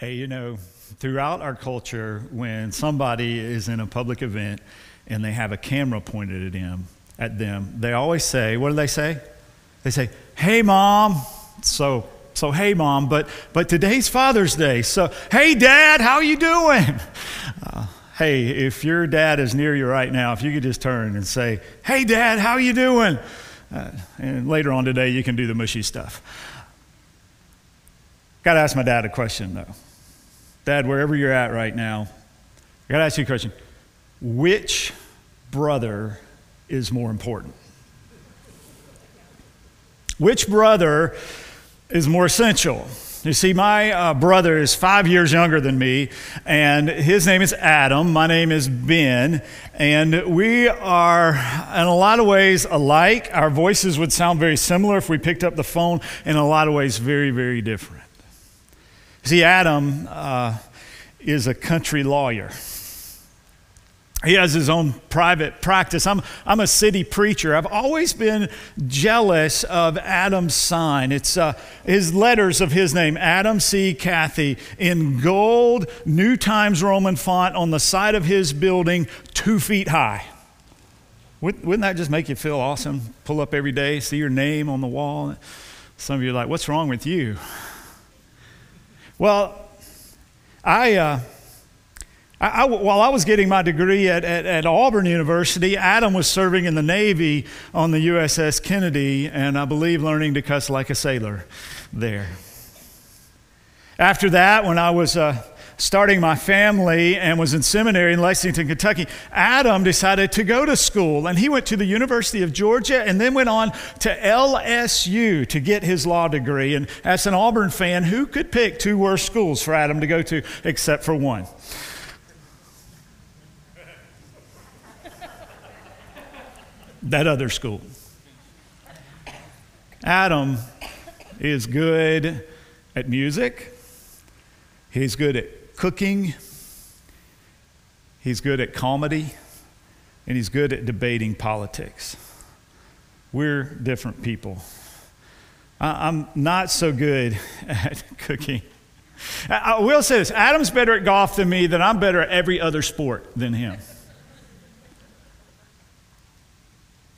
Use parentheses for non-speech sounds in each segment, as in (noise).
Hey, you know, throughout our culture, when somebody is in a public event and they have a camera pointed at them, at them, they always say, what do they say? They say, "Hey, mom." So, so hey, mom. But but today's Father's Day, so hey, Dad, how you doing? (laughs) Uh, hey, if your dad is near you right now, if you could just turn and say, "Hey, Dad, how you doing?" Uh, and later on today, you can do the mushy stuff. Got to ask my dad a question though. Dad, wherever you're at right now, I got to ask you a question. Which brother is more important? Which brother is more essential? You see, my uh, brother is five years younger than me, and his name is Adam. My name is Ben, and we are, in a lot of ways, alike. Our voices would sound very similar if we picked up the phone, in a lot of ways, very, very different. See, Adam uh, is a country lawyer. He has his own private practice. I'm, I'm a city preacher. I've always been jealous of Adam's sign. It's uh, his letters of his name, Adam C. Cathy, in gold, New Times Roman font on the side of his building, two feet high. Wouldn't that just make you feel awesome? Pull up every day, see your name on the wall. Some of you are like, what's wrong with you? Well, I. Uh, I, I, while I was getting my degree at, at, at, Auburn University, Adam was serving in the Navy on the USS Kennedy, and I believe learning to cuss like a sailor there. After that, when I was uh, starting my family and was in seminary in Lexington, Kentucky, Adam decided to go to school, and he went to the University of Georgia and then went on to LSU to get his law degree. And as an Auburn fan, who could pick two worse schools for Adam to go to except for one? that other school. Adam is good at music, he's good at cooking, he's good at comedy, and he's good at debating politics. We're different people. I'm not so good (laughs) at cooking. I will say this Adam's better at golf than me, then I'm better at every other sport than him.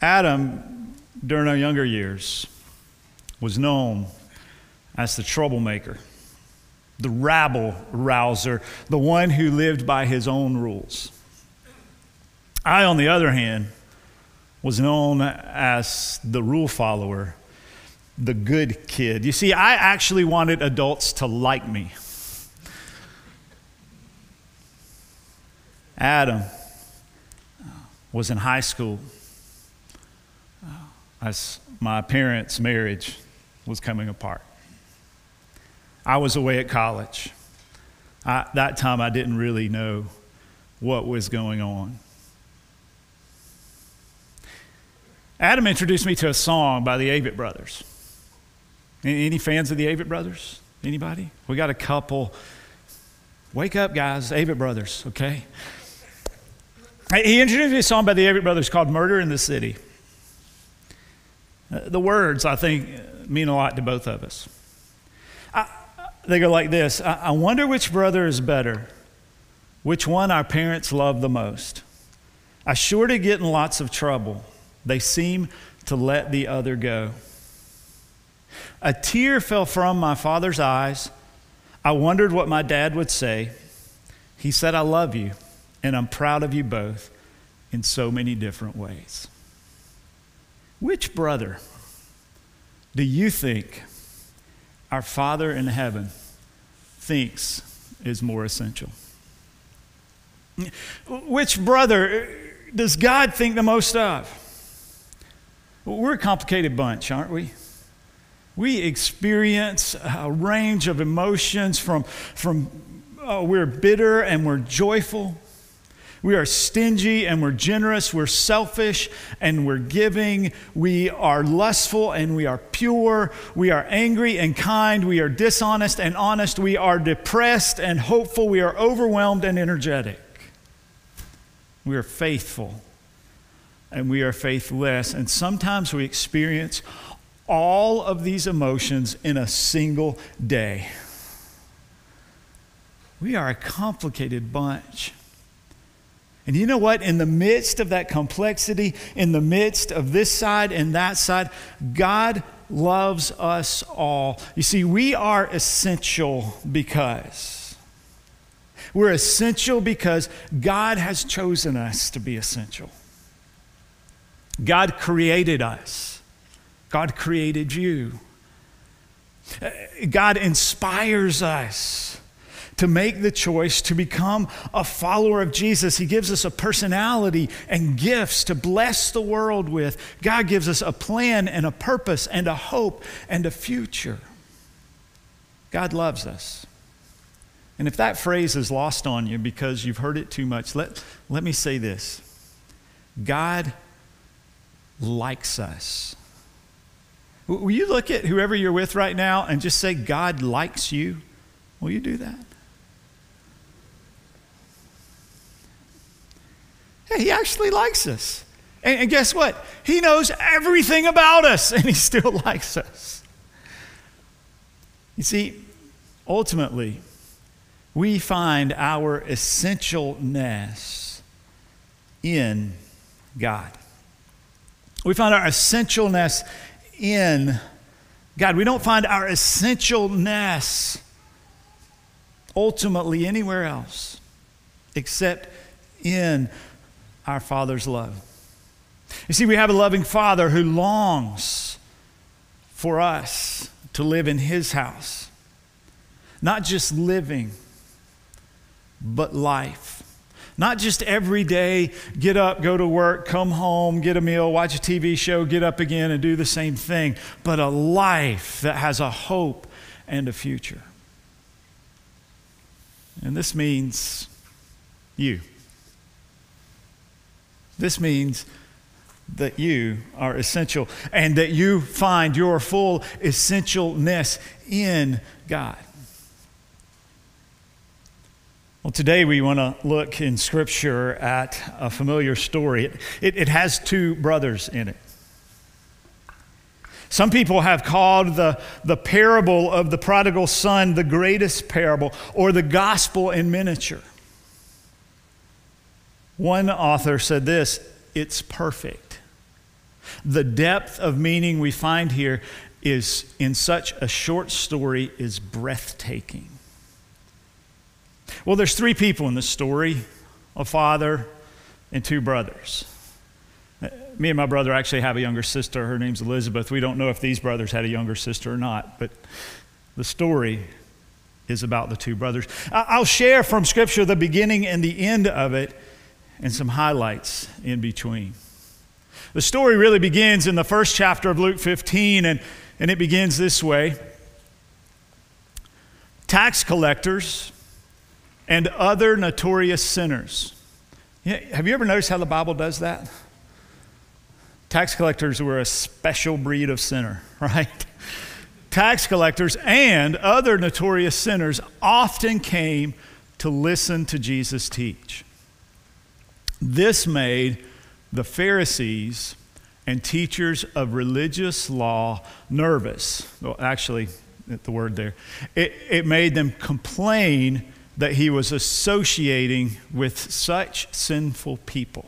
Adam, during our younger years, was known as the troublemaker, the rabble rouser, the one who lived by his own rules. I, on the other hand, was known as the rule follower, the good kid. You see, I actually wanted adults to like me. Adam was in high school as my parents' marriage was coming apart. I was away at college. I, that time I didn't really know what was going on. Adam introduced me to a song by the Avett Brothers. Any fans of the Avett Brothers? Anybody? We got a couple. Wake up, guys, Avett Brothers, okay? He introduced me to a song by the Avett Brothers called Murder in the City. Uh, the words, I think, mean a lot to both of us. I, they go like this I, I wonder which brother is better, which one our parents love the most. I sure to get in lots of trouble. They seem to let the other go. A tear fell from my father's eyes. I wondered what my dad would say. He said, I love you, and I'm proud of you both in so many different ways. Which brother do you think our Father in heaven thinks is more essential? Which brother does God think the most of? We're a complicated bunch, aren't we? We experience a range of emotions from, from uh, we're bitter and we're joyful. We are stingy and we're generous. We're selfish and we're giving. We are lustful and we are pure. We are angry and kind. We are dishonest and honest. We are depressed and hopeful. We are overwhelmed and energetic. We are faithful and we are faithless. And sometimes we experience all of these emotions in a single day. we are a complicated bunch. And you know what? In the midst of that complexity, in the midst of this side and that side, God loves us all. You see, we are essential because. We're essential because God has chosen us to be essential. God created us, God created you. Uh, God inspires us to make the choice to become a follower of Jesus. He gives us a personality and gifts to bless the world with. God gives us a plan and a purpose and a hope and a future. God loves us. And if that phrase is lost on you because you've heard it too much, let, let me say this God likes us. Will you look at whoever you're with right now and just say, God likes you? Will you do that? He actually likes us. And, and guess what? He knows everything about us, and He still (laughs) likes us. You see, ultimately, we find our essentialness in God. We find our essentialness in God. We don't find our essentialness ultimately anywhere else except in our Father's love. You see, we have a loving Father who longs for us to live in His house. Not just living, but life. Not just every day, get up, go to work, come home, get a meal, watch a TV show, get up again and do the same thing, but a life that has a hope and a future. And this means you. This means that you are essential and that you find your full essentialness in God. Well, today we want to look in Scripture at a familiar story. It, it, it, has two brothers in it. Some people have called the, the parable of the prodigal son the greatest parable or the gospel in miniature. One author said this it's perfect. The depth of meaning we find here is in such a short story is breathtaking. Well, there's three people in this story a father and two brothers. Me and my brother actually have a younger sister. Her name's Elizabeth. We don't know if these brothers had a younger sister or not, but the story is about the two brothers. I'll share from Scripture the beginning and the end of it and some highlights in between. The story really begins in the first chapter of Luke 15, and, and it begins this way Tax collectors and other notorious sinners. have you ever noticed how the Bible does that? Tax collectors were a special breed of sinner, (laughs) right? Tax collectors and other notorious sinners often came to listen to Jesus teach. This made the Pharisees and teachers of religious law nervous. Well, actually, the word there. It, it made them complain that he was associating with such sinful people,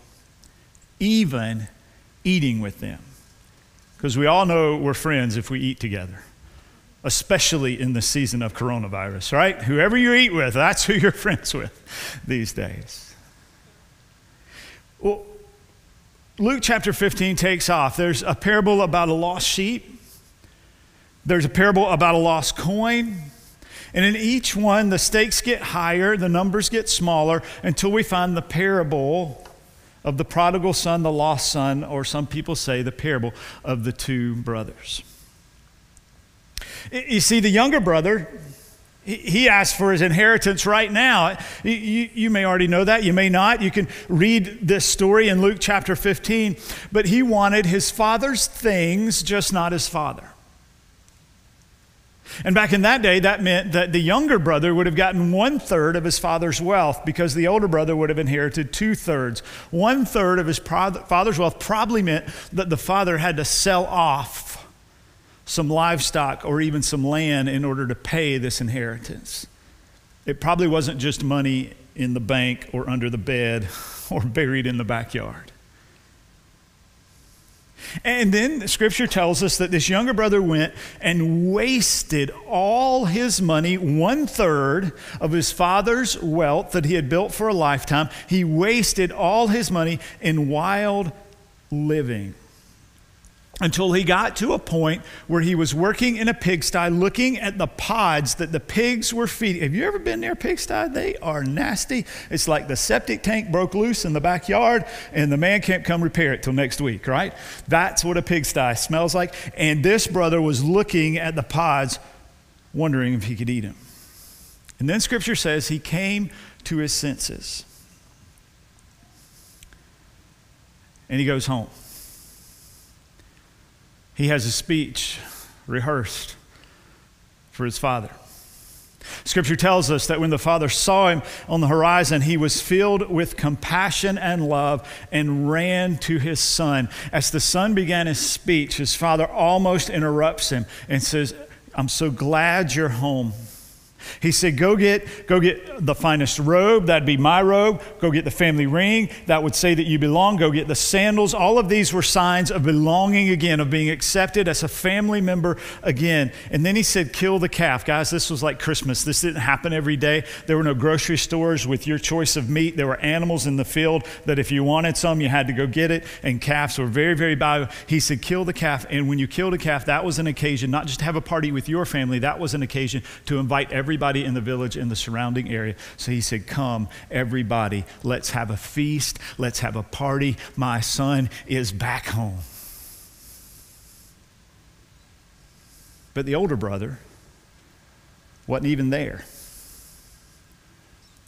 even eating with them. Because we all know we're friends if we eat together, especially in the season of coronavirus, right? Whoever you eat with, that's who you're (laughs) friends with these days. Well, Luke chapter 15 takes off. There's a parable about a lost sheep, there's a parable about a lost coin. And in each one, the stakes get higher, the numbers get smaller until we find the parable of the prodigal son, the lost son, or some people say the parable of the two brothers. You see, the younger brother, he asked for his inheritance right now. You, you, may already know that, you may not. You can read this story in Luke chapter 15. But he wanted his father's things, just not his father. And back in that day, that meant that the younger brother would have gotten one third of his father's wealth because the older brother would have inherited two thirds. One third of his father's wealth probably meant that the father had to sell off some livestock or even some land in order to pay this inheritance. it probably wasn't just money in the bank or under the bed (laughs) or buried in the backyard. And then scripture tells us that this younger brother went and wasted all his money, one third of his father's wealth that he had built for a lifetime. He wasted all his money in wild living until he got to a point where he was working in a pigsty looking at the pods that the pigs were feeding. Have you ever been near a pigsty? They are nasty. It's like the septic tank broke loose in the backyard and the man can't come repair it till next week, right? That's what a pigsty smells like. And this brother was looking at the pods, wondering if he could eat them. And then scripture says he came to his senses. And he goes home he has a speech rehearsed for his father. Scripture tells us that when the father saw him on the horizon, he was filled with compassion and love and ran to his son. As the son began his speech, his father almost interrupts him and says, I'm so glad you're home. He said, Go get, go get the finest robe, that'd be my robe. Go get the family ring, that would say that you belong. Go get the sandals. All of these were signs of belonging again, of being accepted as a family member again. And then he said, Kill the calf. Guys, this was like Christmas. This didn't happen every day. There were no grocery stores with your choice of meat. There were animals in the field that if you wanted some, you had to go get it. And calves were very, very valuable. He said, Kill the calf. And when you killed a calf, that was an occasion not just to have a party with your family, that was an occasion to invite every everybody in the village in the surrounding area. So he said, Come, everybody, let's have a feast, let's have a party. My son is back home. But the older brother wasn't even there.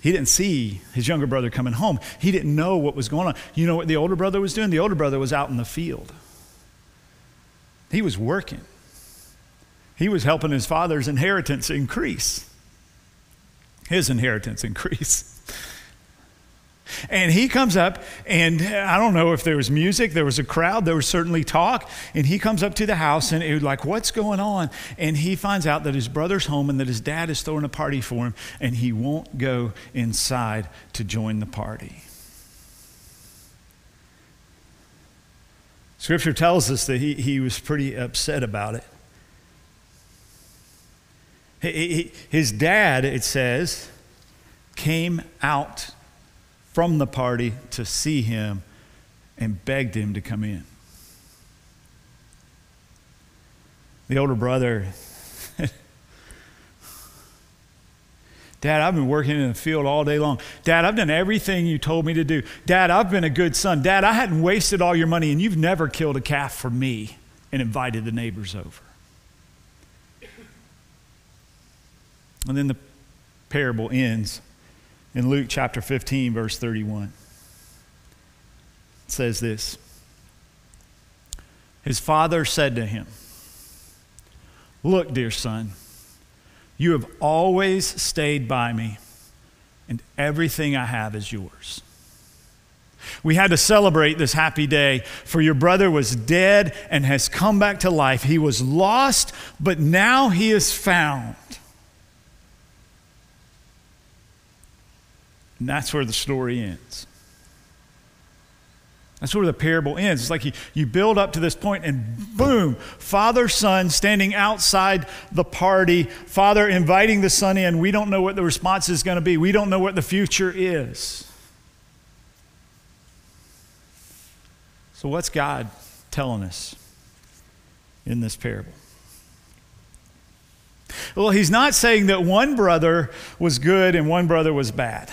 He didn't see his younger brother coming home. He didn't know what was going on. You know what the older brother was doing? The older brother was out in the field. He was working. He was helping his father's inheritance increase his inheritance increase. And he comes up, and I don't know if there was music, there was a crowd, there was certainly talk. And he comes up to the house, and it was like, What's going on? And he finds out that his brother's home and that his dad is throwing a party for him, and he won't go inside to join the party. Scripture tells us that he, he was pretty upset about it. His dad, it says, came out from the party to see him and begged him to come in. The older brother, (laughs) Dad, I've been working in the field all day long. Dad, I've done everything you told me to do. Dad, I've been a good son. Dad, I hadn't wasted all your money, and you've never killed a calf for me and invited the neighbors over. And then the parable ends in Luke chapter 15, verse 31. It says this His father said to him, Look, dear son, you have always stayed by me, and everything I have is yours. We had to celebrate this happy day, for your brother was dead and has come back to life. He was lost, but now he is found. And that's where the story ends. That's where the parable ends. It's like you, you build up to this point, and boom, father, son standing outside the party, father inviting the son in. We don't know what the response is going to be, we don't know what the future is. So, what's God telling us in this parable? Well, he's not saying that one brother was good and one brother was bad.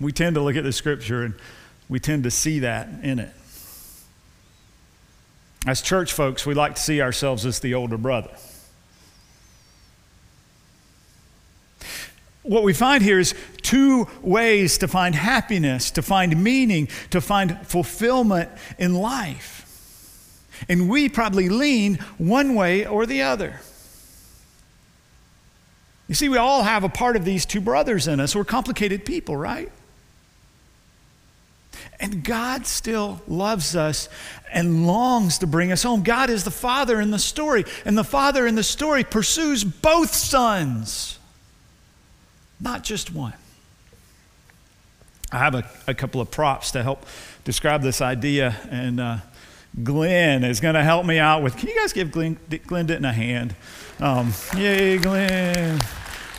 We tend to look at the scripture and we tend to see that in it. As church folks, we like to see ourselves as the older brother. What we find here is two ways to find happiness, to find meaning, to find fulfillment in life. And we probably lean one way or the other. You see, we all have a part of these two brothers in us. We're complicated people, right? And God still loves us and longs to bring us home. God is the Father in the story, and the Father in the story pursues both sons. not just one. I have a, a couple of props to help describe this idea, and uh, Glenn is going to help me out with. Can you guys give Glenn, Glenn Denton a hand? Um, yay, Glenn!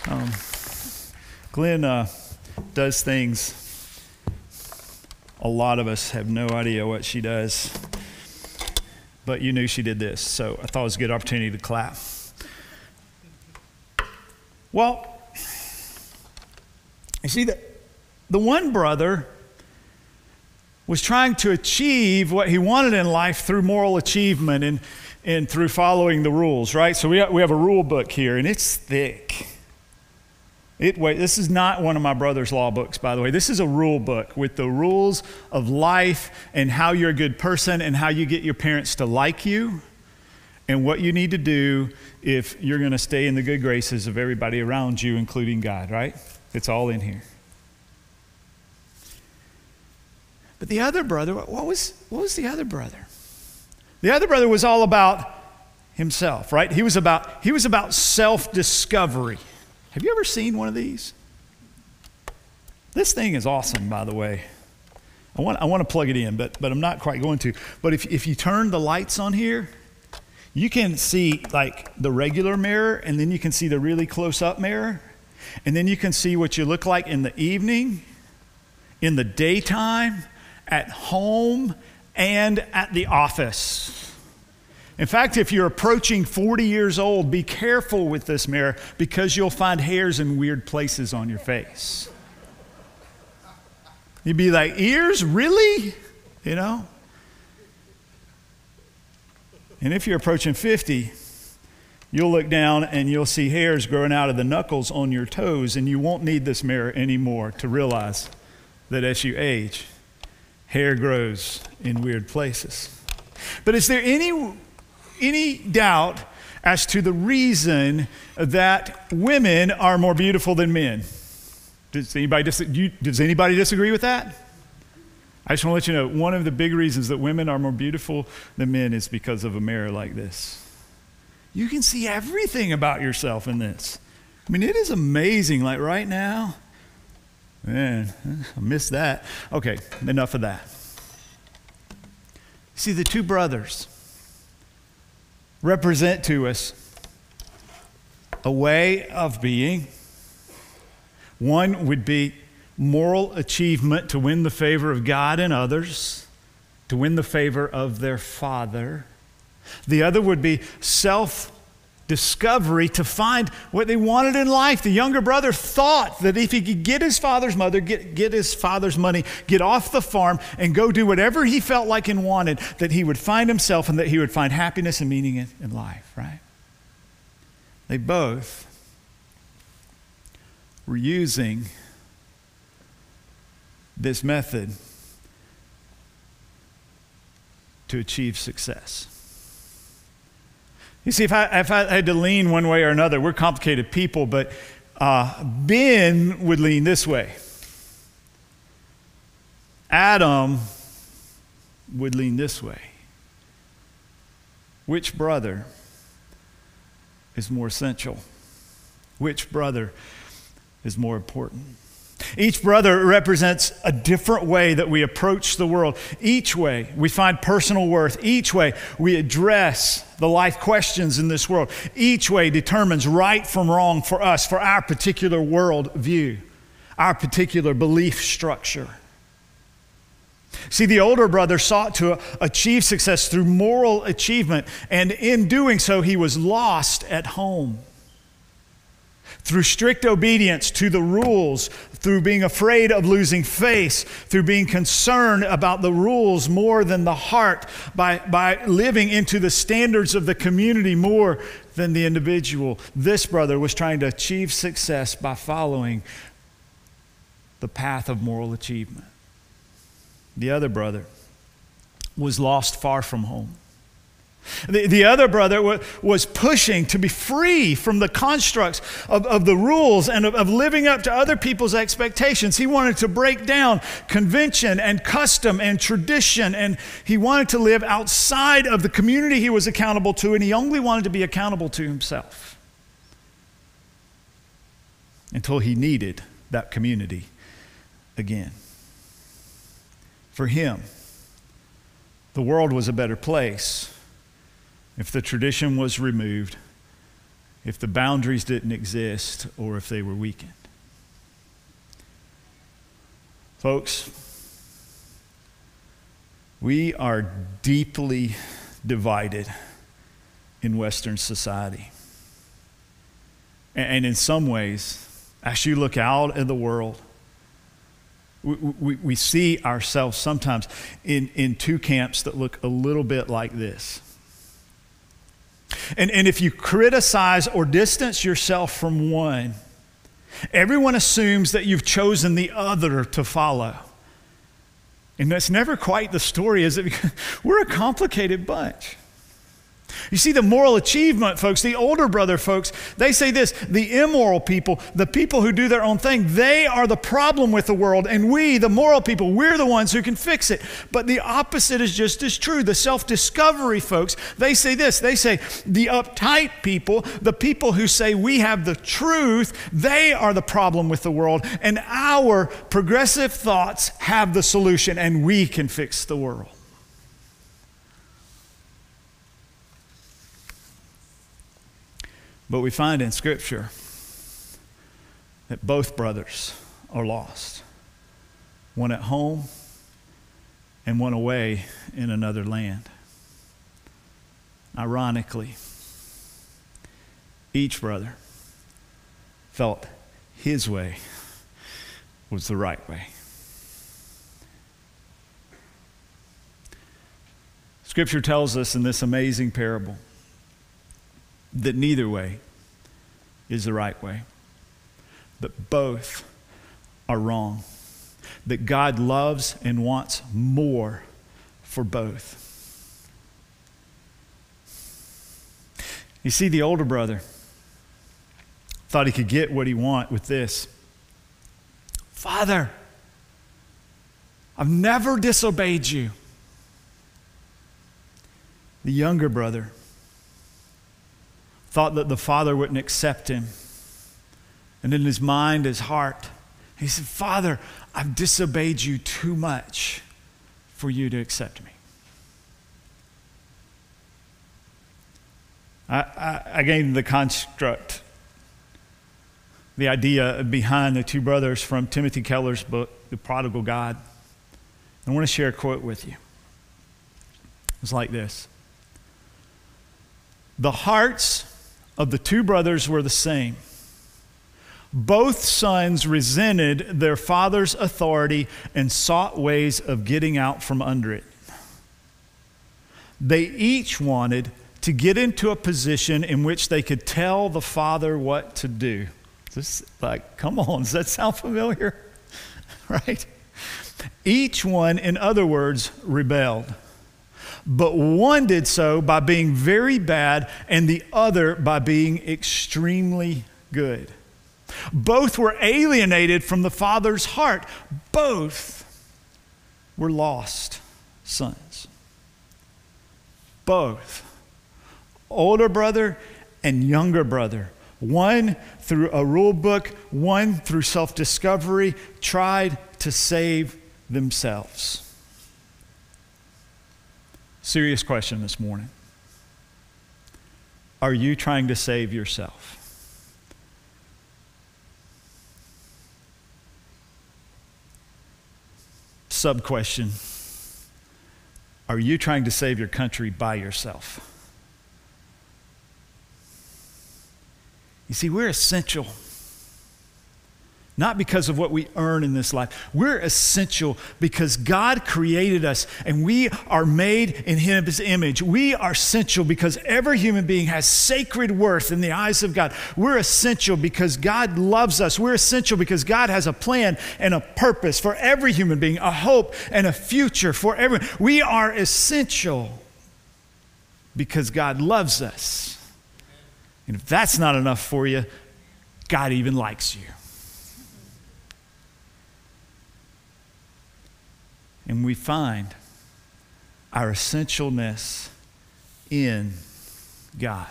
Um, Glenn uh, does things a lot of us have no idea what she does. But you knew she did this, so I thought it was a good opportunity to clap. Well, you see, the, the one brother was trying to achieve what he wanted in life through moral achievement and, and through following the rules, right? So we have, we have a rule book here, and it's thick. It, wait, this is not one of my brother's law books, by the way. This is a rule book with the rules of life and how you're a good person and how you get your parents to like you and what you need to do if you're going to stay in the good graces of everybody around you, including God, right? It's all in here. But the other brother, what was, what was the other brother? The other brother was all about himself, right? He was about, he was about self discovery. Have you ever seen one of these? This thing is awesome, by the way. I want, I want to plug it in, but, but I'm not quite going to. But if, if you turn the lights on here, you can see like the regular mirror, and then you can see the really close up mirror, and then you can see what you look like in the evening, in the daytime, at home, and at the office. In fact, if you're approaching 40 years old, be careful with this mirror because you'll find hairs in weird places on your face. You'd be like, ears? Really? You know? And if you're approaching 50, you'll look down and you'll see hairs growing out of the knuckles on your toes, and you won't need this mirror anymore to realize that as you age, hair grows in weird places. But is there any any doubt as to the reason that women are more beautiful than men. Does anybody, dis- does anybody disagree with that? I just want to let you know one of the big reasons that women are more beautiful than men is because of a mirror like this. You can see everything about yourself in this. I mean, it is amazing. Like right now, man, (laughs) I missed that. Okay, enough of that. See, the two brothers represent to us a way of being. One would be moral achievement to win the favor of God and others, to win the favor of their Father. The other would be self discovery to find what they wanted in life. The younger brother thought that if he could get his father's mother, get, get his father's money, get off the farm, and go do whatever he felt like and wanted, that he would find himself and that he would find happiness and meaning in, in life, right? They both were using this method to achieve success. You see, if I, if I had to lean one way or another, we're complicated people, but uh, Ben would lean this way. Adam would lean this way. Which brother is more essential? Which brother is more important? Each brother represents a different way that we approach the world. Each way we find personal worth. Each way we address the life questions in this world. Each way determines right from wrong for us, for our particular world view, our particular belief structure. See, the older brother sought to achieve success through moral achievement, and in doing so, he was lost at home through strict obedience to the rules, through being afraid of losing face, through being concerned about the rules more than the heart, by, by living into the standards of the community more than the individual. This brother was trying to achieve success by following the path of moral achievement. The other brother was lost far from home. The, the other brother w- was pushing to be free from the constructs of, of the rules and of, of living up to other people's expectations. He wanted to break down convention and custom and tradition, and he wanted to live outside of the community he was accountable to, and he only wanted to be accountable to himself. until he needed that community again. For him, the world was a better place if the tradition was removed, if the boundaries didn't exist, or if they were weakened. Folks, we are deeply divided in Western society. And in some ways, as you look out in the world, we, we, we, see ourselves sometimes in, in two camps that look a little bit like this. And, and if you criticize or distance yourself from one, everyone assumes that you've chosen the other to follow. And that's never quite the story, is it? (laughs) We're a complicated bunch. You see, the moral achievement folks, the older brother folks, they say this the immoral people, the people who do their own thing, they are the problem with the world. And we, the moral people, we're the ones who can fix it. But the opposite is just as true. The self discovery folks, they say this they say the uptight people, the people who say we have the truth, they are the problem with the world. And our progressive thoughts have the solution, and we can fix the world. But we find in Scripture that both brothers are lost one at home and one away in another land. Ironically, each brother felt his way was the right way. Scripture tells us in this amazing parable that neither way is the right way, that both are wrong, that God loves and wants more for both. You see, the older brother thought he could get what he want with this. Father, I've never disobeyed you. The younger brother thought that the father wouldn't accept him. And in his mind, his heart, he said, Father, I've disobeyed you too much for you to accept me. I, I, I gave the construct, the idea behind the two brothers from Timothy Keller's book, The Prodigal God. I want to share a quote with you. It's like this The hearts of the two brothers were the same. Both sons resented their father's authority and sought ways of getting out from under it. They each wanted to get into a position in which they could tell the father what to do. This, like, come on, does that sound familiar? (laughs) right? Each one, in other words, rebelled but one did so by being very bad, and the other by being extremely good. Both were alienated from the Father's heart. Both were lost sons. Both. Older brother and younger brother. One through a rule book, one through self discovery, tried to save themselves. Serious question this morning. Are you trying to save yourself? Sub question Are you trying to save your country by yourself? You see, we're essential not because of what we earn in this life. We're essential because God created us and we are made in His image. We are essential because every human being has sacred worth in the eyes of God. We're essential because God loves us. We're essential because God has a plan and a purpose for every human being, a hope and a future for everyone. We are essential because God loves us. And if that's not enough for you, God even likes you. And we find our essentialness in God.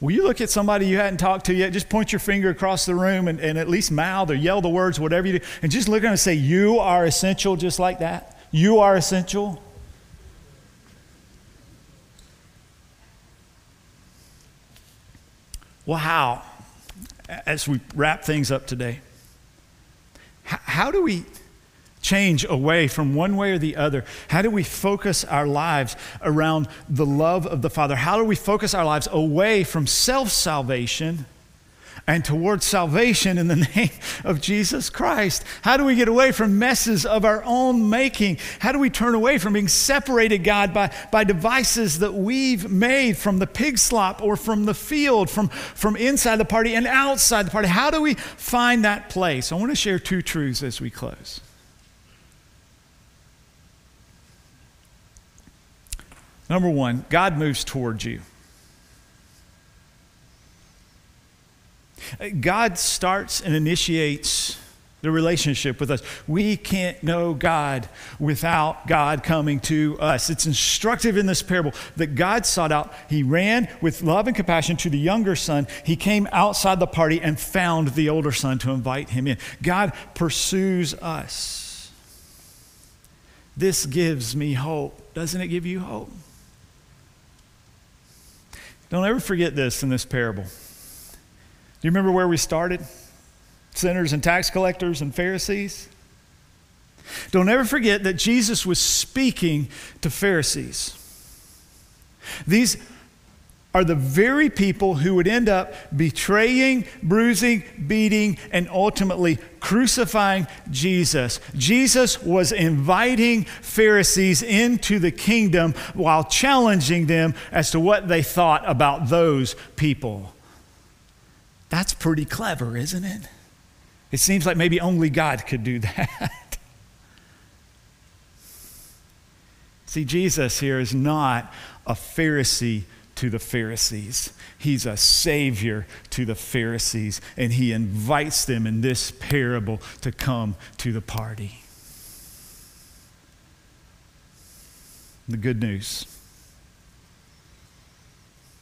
Will you look at somebody you hadn't talked to yet? Just point your finger across the room and, and at least mouth or yell the words, whatever you do, and just look at them and say, You are essential, just like that. You are essential. Well, how? As we wrap things up today, how do we change away from one way or the other? How do we focus our lives around the love of the Father? How do we focus our lives away from self salvation and towards salvation in the (laughs) name of Jesus Christ? How do we get away from messes of our own making? How do we turn away from being separated, God, by, by devices that we've made from the pig slop or from the field, from, from inside the party and outside the party? How do we find that place? I want to share two truths as we close. Number one, God moves towards you. God starts and initiates the relationship with us. We can't know God without God coming to us. It's instructive in this parable that God sought out, He ran with love and compassion to the younger son. He came outside the party and found the older son to invite him in. God pursues us. This gives me hope. Doesn't it give you hope? Don't ever forget this in this parable. Do you remember where we started? Sinners and tax collectors and Pharisees? Don't ever forget that Jesus was speaking to Pharisees. These are the very people who would end up betraying, bruising, beating, and ultimately crucifying Jesus. Jesus was inviting Pharisees into the kingdom while challenging them as to what they thought about those people. That's pretty clever, isn't it? It seems like maybe only God could do (laughs) that. See, Jesus here is not a Pharisee to the Pharisees. He's a savior to the Pharisees, and he invites them in this parable to come to the party. The good news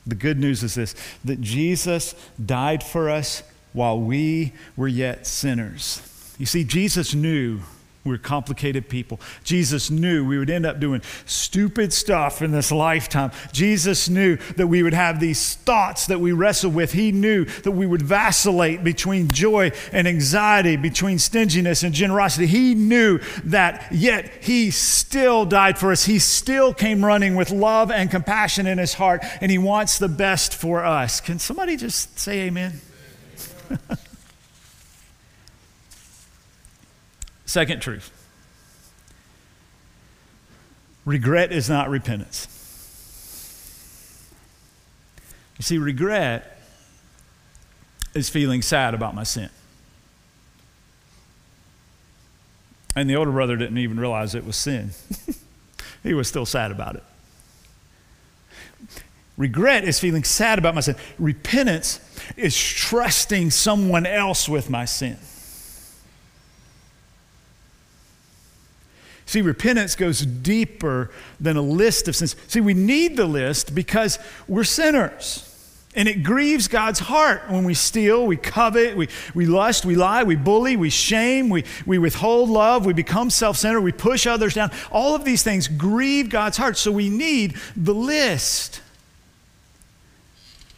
the good news is this that Jesus died for us while we were yet sinners. You see, Jesus knew we are complicated people. Jesus knew we would end up doing stupid stuff in this lifetime. Jesus knew that we would have these thoughts that we wrestle with. He knew that we would vacillate between joy and anxiety, between stinginess and generosity. He knew that, yet He still died for us. He still came running with love and compassion in His heart, and He wants the best for us. Can somebody just say amen? (laughs) Second truth regret is not repentance. You see, regret is feeling sad about my sin. And the older brother didn't even realize it was sin, (laughs) he was still sad about it. Regret is feeling sad about my sin. Repentance is trusting someone else with my sin. See, repentance goes deeper than a list of sins. See, we need the list because we're sinners. And it grieves God's heart when we steal, we covet, we, we lust, we lie, we bully, we shame, we, we withhold love, we become self centered, we push others down. All of these things grieve God's heart. So we need the list.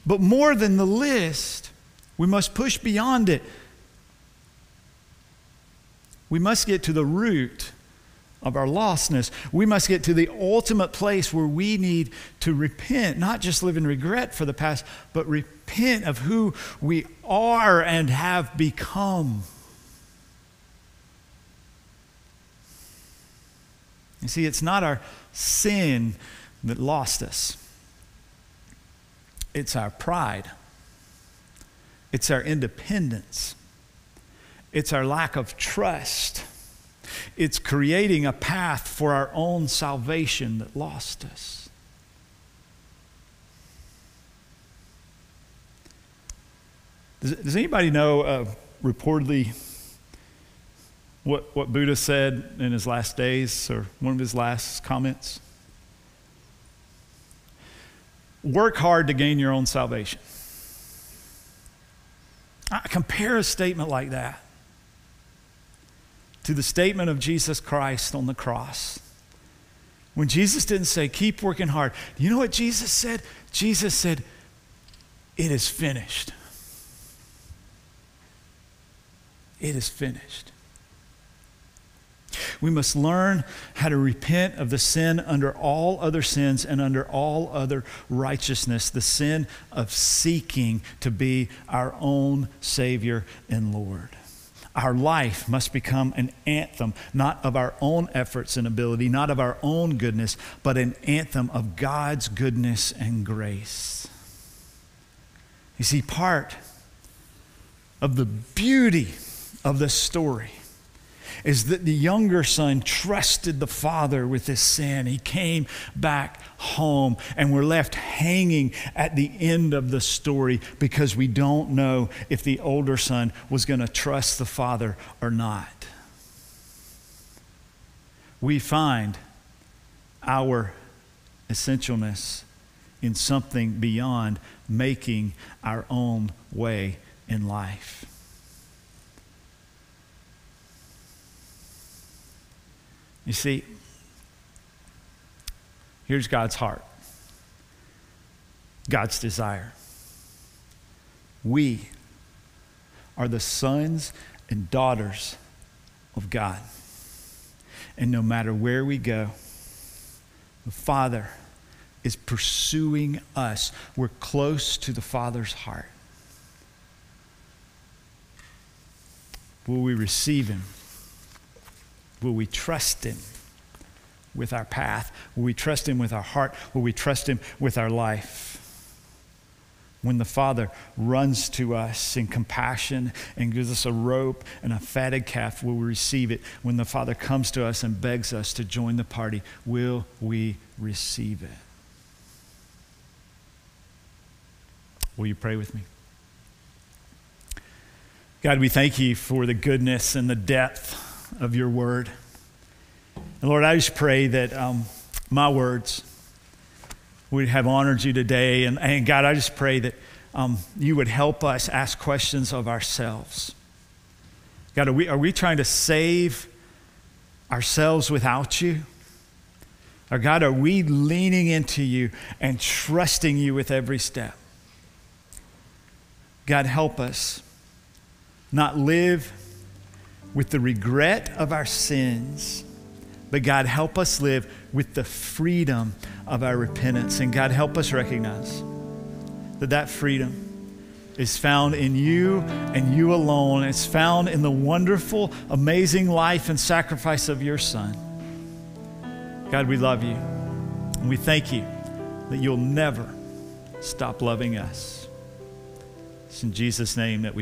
But more than the list, we must push beyond it. We must get to the root of our lostness. We must get to the ultimate place where we need to repent, not just live in regret for the past, but repent of who we are and have become. You see, it's not our sin that lost us, it's our pride, it's our independence, it's our lack of trust it's creating a path for our own salvation that lost us. Does, does anybody know uh, reportedly what, what Buddha said in his last days or one of his last comments? Work hard to gain your own salvation. Uh, compare a statement like that to the statement of Jesus Christ on the cross. When Jesus didn't say, keep working hard, you know what Jesus said? Jesus said, it is finished. It is finished. We must learn how to repent of the sin under all other sins and under all other righteousness, the sin of seeking to be our own Savior and Lord. Our life must become an anthem, not of our own efforts and ability, not of our own goodness, but an anthem of God's goodness and grace. You see, part of the beauty of the story is that the younger son trusted the father with his sin. He came back home, and we're left hanging at the end of the story because we don't know if the older son was going to trust the father or not. We find our essentialness in something beyond making our own way in life. You see, here's God's heart, God's desire. We are the sons and daughters of God. And no matter where we go, the Father is pursuing us. We're close to the Father's heart. Will we receive Him? Will we trust Him with our path? Will we trust Him with our heart? Will we trust Him with our life? When the Father runs to us in compassion and gives us a rope and a fatted calf, will we receive it? When the Father comes to us and begs us to join the party, will we receive it? Will you pray with me? God, we thank you for the goodness and the depth of your word. And Lord, I just pray that um, my words would have honored you today. And, and God, I just pray that um, you would help us ask questions of ourselves. God, are we, are we trying to save ourselves without you? Or God, are we leaning into you and trusting you with every step? God, help us not live with the regret of our sins. But God, help us live with the freedom of our repentance. And God, help us recognize that that freedom is found in you and you alone. It's found in the wonderful, amazing life and sacrifice of your Son. God, we love you. And we thank you that you'll never stop loving us. It's in Jesus' name that we